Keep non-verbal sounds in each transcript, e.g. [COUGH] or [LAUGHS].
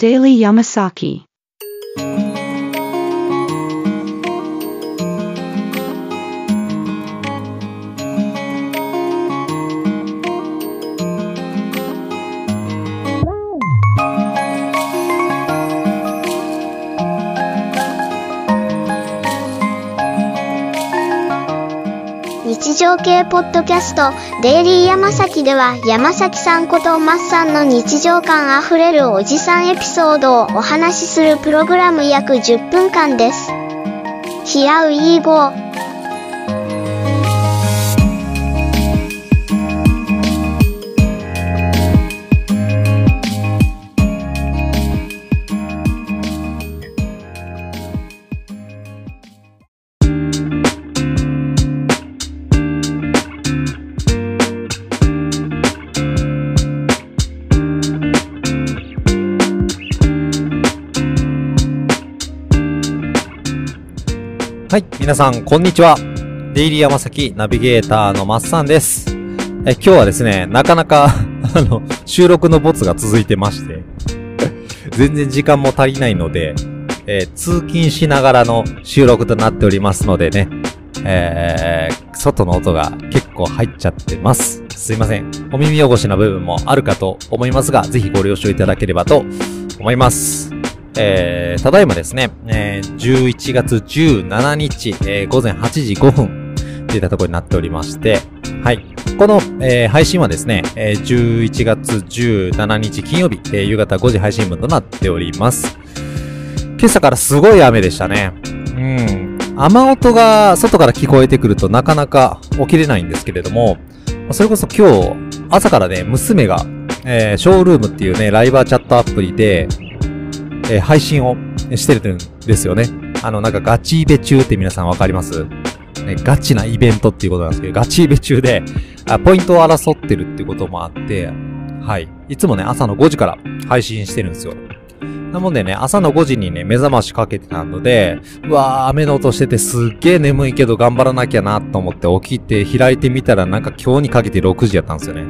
Daily Yamasaki. 系ポッドキャストデイリーヤマサキでは山崎さんことマッさんの日常感あふれるおじさんエピソードをお話しするプログラム約10分間です。ヒアウィーゴーはい、皆さん、こんにちは。デイリー山崎ナビゲーターのマッサンです。え、今日はですね、なかなか、[LAUGHS] あの、収録のボツが続いてまして、[LAUGHS] 全然時間も足りないので、えー通勤しながらの収録となっておりますのでね、えー外の音が結構入っちゃってます。すいません。お耳汚しな部分もあるかと思いますが、ぜひご了承いただければと思います。えー、ただいまですね、えー11月17日、えー午前8時5分、といったところになっておりまして、はい。この、えー配信はですね、えー11月17日金曜日、えー夕方5時配信分となっております。今朝からすごい雨でしたね。うん。雨音が外から聞こえてくるとなかなか起きれないんですけれども、それこそ今日、朝からね、娘が、えーショールームっていうね、ライバーチャットアプリで、えー配信をしてるんですよね。あの、なんかガチイベ中って皆さんわかります？ねガチなイベントっていうことなんですけど、ガチイベ中で、あポイントを争ってるっていうこともあって、はい。いつもね、朝の5時から配信してるんですよ。なもんでね、朝の5時にね、目覚ましかけてたので、うわー、雨の音しててすっげー眠いけど頑張らなきゃなと思って起きて開いてみたらなんか今日にかけて6時やったんですよね。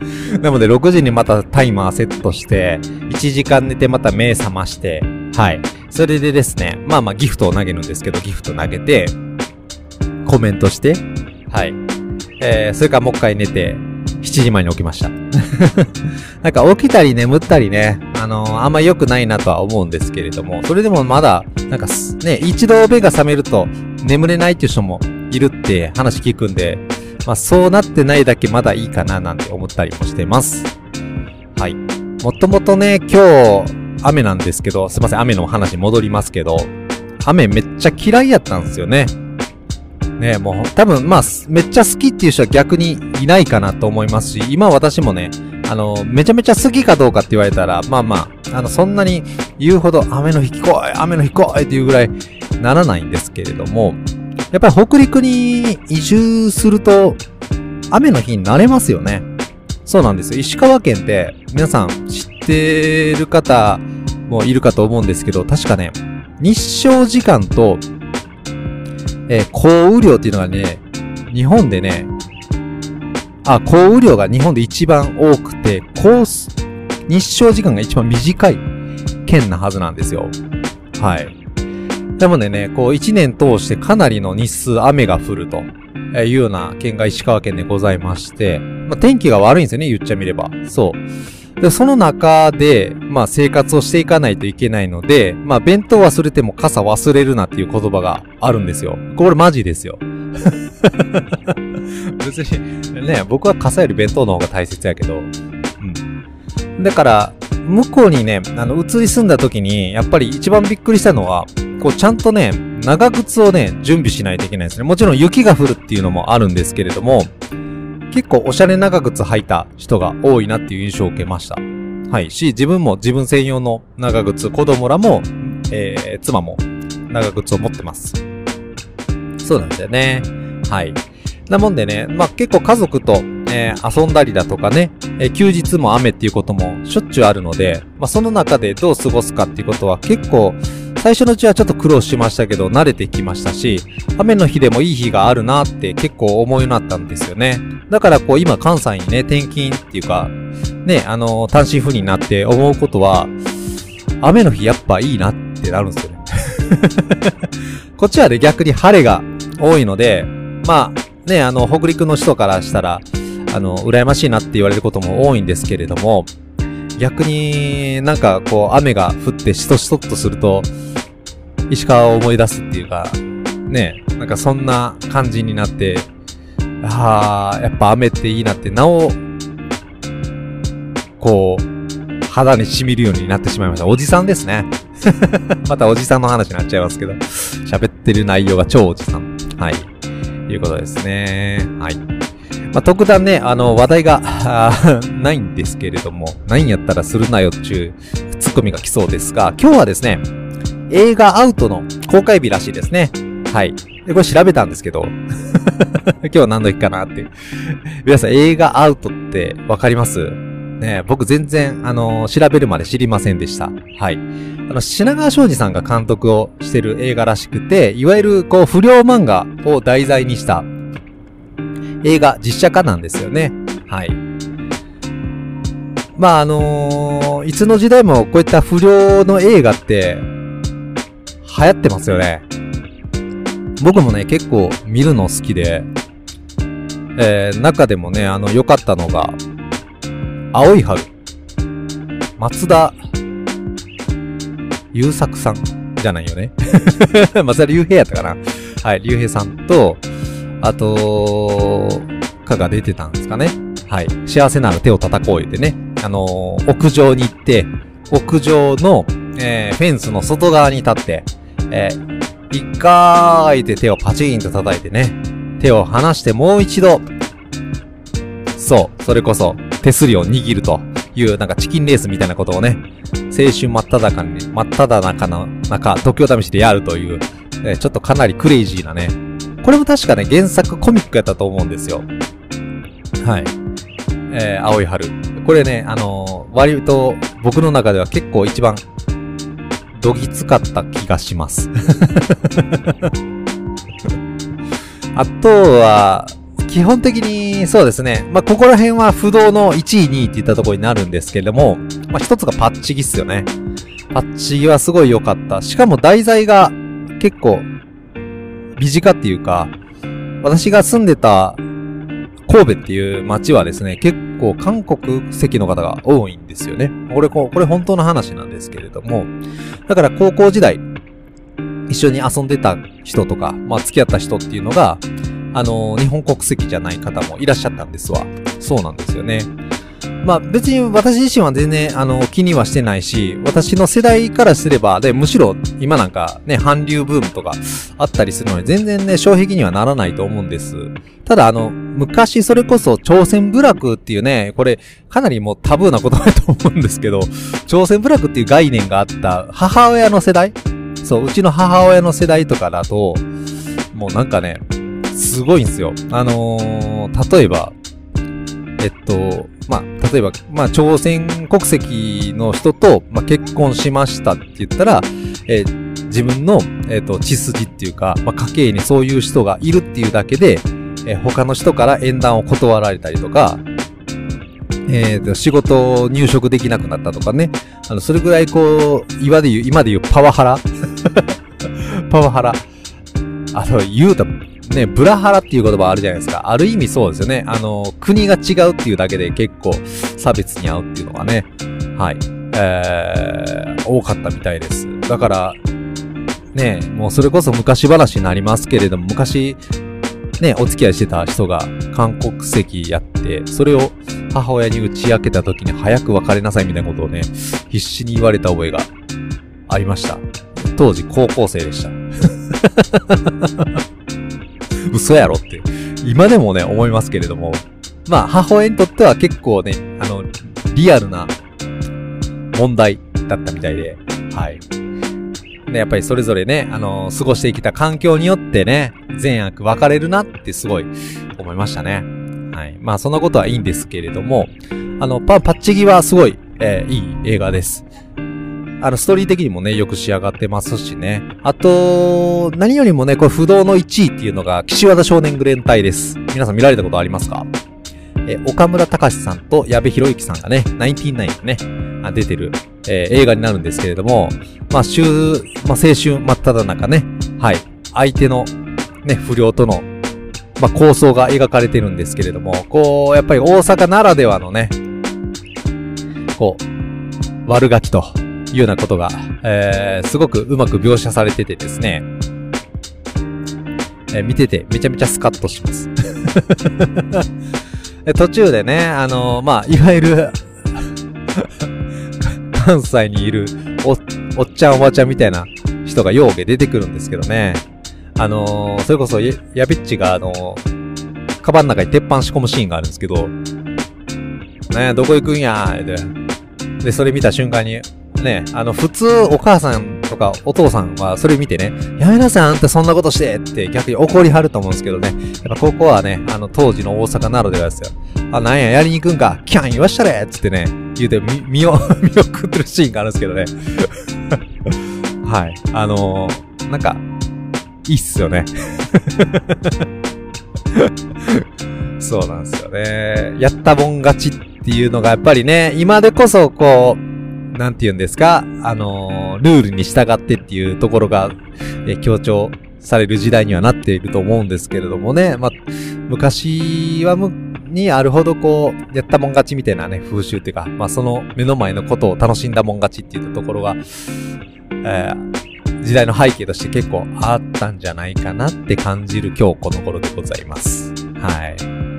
[LAUGHS] なので6時にまたタイマーセットして、1時間寝てまた目覚まして、はい。それでですね、まあまあギフトを投げるんですけど、ギフト投げて、コメントして、はい。えー、それからもう一回寝て、7時前に起きました。[LAUGHS] なんか起きたり眠ったりね、あのーあんま良くないなとは思うんですけれども、それでもまだ、なんかね、一度目が覚めると眠れないっていう人もいるって話聞くんで、まあそうなってないだけまだいいかななんて思ったりもしてます。はい。もともとね、今日、雨なんですけど、すいません、雨のお話戻りますけど、雨めっちゃ嫌いやったんですよね。ねもう多分、まあ、めっちゃ好きっていう人は逆にいないかなと思いますし、今私もね、あの、めちゃめちゃ好きかどうかって言われたら、まあまあ、あの、そんなに言うほど雨の日来い雨の日来いっていうぐらいならないんですけれども、やっぱり北陸に移住すると、雨の日になれますよね。そうなんですよ。石川県って、皆さん知ってる方もいるかと思うんですけど、確かね、日照時間と、えー降雨量っていうのがね、日本でね、あ、降雨量が日本で一番多くて、降、日照時間が一番短い県なはずなんですよ。はい。なのでね、こう一年通してかなりの日数雨が降るというような県が石川県でございまして、まあ、天気が悪いんですよね、言っちゃみれば。そう。で、その中で、まあ生活をしていかないといけないので、まあ弁当忘れても傘忘れるなっていう言葉があるんですよ。これマジですよ。[LAUGHS] 別に、ね、僕は傘より弁当の方が大切やけど、うん。だから、向こうにね、あの、移り住んだ時に、やっぱり一番びっくりしたのは、こう、ちゃんとね、長靴をね、準備しないといけないですね。もちろん雪が降るっていうのもあるんですけれども、結構おしゃれ長靴履いた人が多いなっていう印象を受けました。はい。し、自分も自分専用の長靴、子供らも、えー、妻も長靴を持ってます。そうなんですよね。はい。なもんでね、まあ結構家族とえー、遊んだりだとかね、えー、休日も雨っていうこともしょっちゅうあるので、まあ、その中でどう過ごすかっていうことは結構、最初のうちはちょっと苦労しましたけど、慣れてきましたし、雨の日でもいい日があるなって結構思うようになったんですよね。だからこう今関西にね、転勤っていうか、ね、あのー、単身赴任になって思うことは、雨の日やっぱいいなってなるんですよね。[LAUGHS] こっちはね、逆に晴れが多いので、まあ、ね、あの、北陸の人からしたら、あの、羨ましいなって言われることも多いんですけれども、逆になんかこう雨が降ってしとしとっとすると、石川を思い出すっていうか、ね、なんかそんな感じになって、ああ、やっぱ雨っていいなって、なお、こう、肌に染みるようになってしまいました。おじさんですね。[LAUGHS] またおじさんの話になっちゃいますけど、喋ってる内容が超おじさん。はい。いうことですね。はい。まあ、特段ね、あの、話題が、[LAUGHS] ないんですけれども、ないんやったらするなよっちゅう、ツッコミが来そうですが、今日はですね、映画アウトの公開日らしいですね。はい。で、これ調べたんですけど、[LAUGHS] 今日何の日かなって。皆さん映画アウトってわかります？ね僕全然、あのー、調べるまで知りませんでした。はい。あの、品川庄司さんが監督をしてる映画らしくて、いわゆる、こう、不良漫画を題材にした映画、実写化なんですよね。はい。まあ、あのー、いつの時代もこういった不良の映画って、流行ってますよね。僕もね、結構見るの好きで、えー、中でもね、あの、良かったのが、青い春。松田優作さんじゃないよね。松田龍平やったかな。はい、龍平さんと、あと、かが出てたんですかね。はい。幸せなら手を叩こう言ってね。あのー、屋上に行って、屋上の、えー、フェンスの外側に立って、えー、一回って手をパチーンと叩いてね。手を離してもう一度、そう、それこそ、手すりを握るという、なんかチキンレースみたいなことをね、青春真っ只中に、真っ只中の中、時を試しでやるという、えー、ちょっとかなりクレイジーなね。これも確かね、原作コミックやったと思うんですよ。はい。えー、青い春。これね、あのー、割と僕の中では結構一番、どぎつかった気がします。[LAUGHS] あとは、基本的にそうですね。まあ、ここら辺は不動の1位、2位って言ったところになるんですけれども、まあ、一つがパッチギっすよね。パッチギはすごい良かった。しかも題材が結構身近っていうか、私が住んでた神戸っていう街はですね、結構韓国籍の方が多いんですよね。これ、これ本当の話なんですけれども、だから高校時代、一緒に遊んでた人とか、まあ付き合った人っていうのが、あの、日本国籍じゃない方もいらっしゃったんですわ。そうなんですよね。まあ別に私自身は全然あの気にはしてないし、私の世代からすれば、で、むしろ今なんかね、韓流ブームとかあったりするので全然ね、障壁にはならないと思うんです。ただあの、昔それこそ朝鮮部落っていうね、これかなりもうタブーな言葉だと思うんですけど、朝鮮部落っていう概念があった母親の世代？そう、うちの母親の世代とかだと、もうなんかね、すごいんですよ。あのー、例えば、えっと、まあ、例えば、まあ、朝鮮国籍の人と、まあ、結婚しましたって言ったら、えー、自分の、えっ、と、血筋っていうか、まあ、家系にそういう人がいるっていうだけで、えー、他の人から縁談を断られたりとか、えっ、と、仕事入職できなくなったとかね。あの、それぐらいこう、今で言う、今で言うパワハラ [LAUGHS] パワハラ。あの、言うと、ね、ブラハラっていう言葉あるじゃないですか。ある意味そうですよね。あの、国が違うっていうだけで結構差別に合うっていうのがね、はい、えー、多かったみたいです。だから、ね、もうそれこそ昔話になりますけれども、昔、ね、お付き合いしてた人が韓国籍やって、それを母親に打ち明けた時に早く別れなさいみたいなことをね、必死に言われた覚えがありました。当時高校生でした。[LAUGHS] 嘘やろって、今でもね、思いますけれども、まあ、母親にとっては結構ね、あの、リアルな問題だったみたいで、はい。で、やっぱりそれぞれね、あの過ごしてきた環境によってね、善悪分かれるなってすごい思いましたね。はい。まあ、そんなことはいいんですけれども、あの、パ、ッチギはすごい、えー、いい映画です。あの、ストーリー的にもね、よく仕上がってますしね。あと、何よりもね、これ不動の1位っていうのが、岸和田少年グレン隊です。皆さん見られたことありますか？え岡村隆史さんと矢部博之さんがね、ナインティナインがね、出てる、えー、映画になるんですけれども、まあ、週、まあ、青春真っ只中ね、はい、相手の、ね、不良との、まあ、構想が描かれてるんですけれども、こう、やっぱり大阪ならではのね、こう、悪ガキというようなことが、えー、すごくうまく描写されててですね、えー、見ててめちゃめちゃスカッとします。[LAUGHS] 途中でね、あのー、まあ、いわゆる [LAUGHS] 関西にいるお、おっちゃんおばちゃんみたいな人がようけ出てくるんですけどね。あのー、それこそ、やべっちが、あのー、カバンの中に鉄板仕込むシーンがあるんですけど、ねどこ行くんやで、で、それ見た瞬間に、ね、あの、普通お母さんとかお父さんはそれ見てね、やめなさいあんたそんなことしてって逆に怒りはると思うんですけどね、やっぱここはね、あの、当時の大阪ならではですよ。あ、なんや、やりに行くんか、キャン言わしたれつってね、言うて、み、[LAUGHS] 見を、[LAUGHS] 見送ってるシーンがあるんですけどね。[LAUGHS] はい。あのー、なんか、いいっすよね。そうなんですよね。やったもん勝ちっていうのがやっぱりね、今でこそこう、なんて言うんですか、あのー、ルールに従ってっていうところが、え強調される時代にはなっていると思うんですけれどもね、まあ、昔はむ、にあるほどこう、やったもん勝ちみたいなね、風習っていうか、まあその目の前のことを楽しんだもん勝ちっていうところが、えー、時代の背景として結構あったんじゃないかなって感じる今日この頃でございます。はい。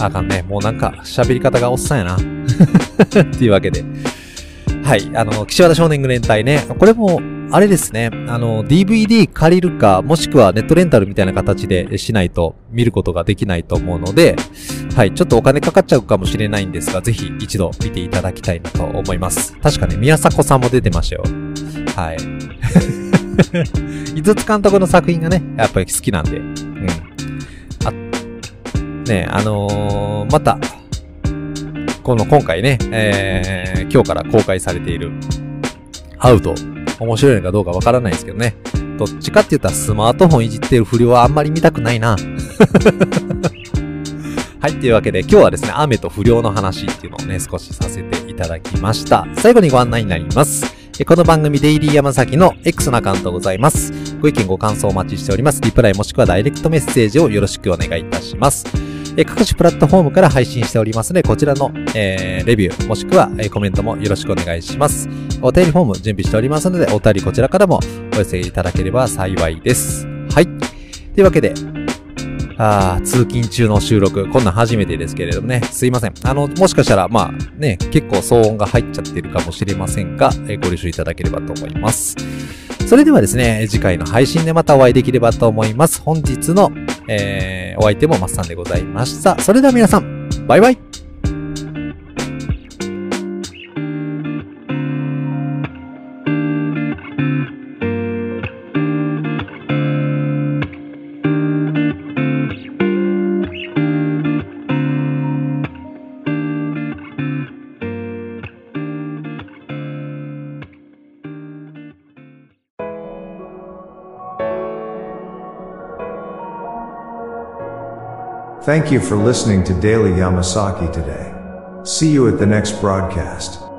あかんね。もうなんか喋り方がおっさんやな。[LAUGHS] っていうわけで。はい。あの、岸和田少年軍連隊ね。これもあれですね、あの、DVD 借りるか、もしくはネットレンタルみたいな形でしないと見ることができないと思うので、はい、ちょっとお金かかっちゃうかもしれないんですが、ぜひ一度見ていただきたいなと思います。確かね、宮迫さんも出てましたよ。はい。[LAUGHS] 井筒監督の作品がね、やっぱり好きなんで、うん。あ、ね、あのー、また、この今回ね、えー、今日から公開されている、アウト面白いのかどうかわからないですけどね。どっちかって言ったらスマートフォンいじってる不良はあんまり見たくないな。[LAUGHS] はい。というわけで、今日はですね、雨と不良の話っていうのをね、少しさせていただきました。最後にご案内になります。この番組デイリー山崎の X のアカウントございます。ご意見ご感想お待ちしております。リプライもしくはダイレクトメッセージをよろしくお願いいたします。え各種プラットフォームから配信しておりますので、こちらの、えー、レビュー、もしくは、え、コメントもよろしくお願いします。お便りフォーム準備しておりますので、お便りこちらからもお寄せいただければ幸いです。はい。というわけで、あ通勤中の収録、こんなん初めてですけれどもね、すいません。あの、もしかしたら、まあね、結構騒音が入っちゃってるかもしれませんが、え、ご了承いただければと思います。それではですね、次回の配信でまたお会いできればと思います。本日の、えー、お相手もマッサンでございました。それでは皆さん、バイバイ Thank you for listening to Daily Yamasaki today. See you at the next broadcast.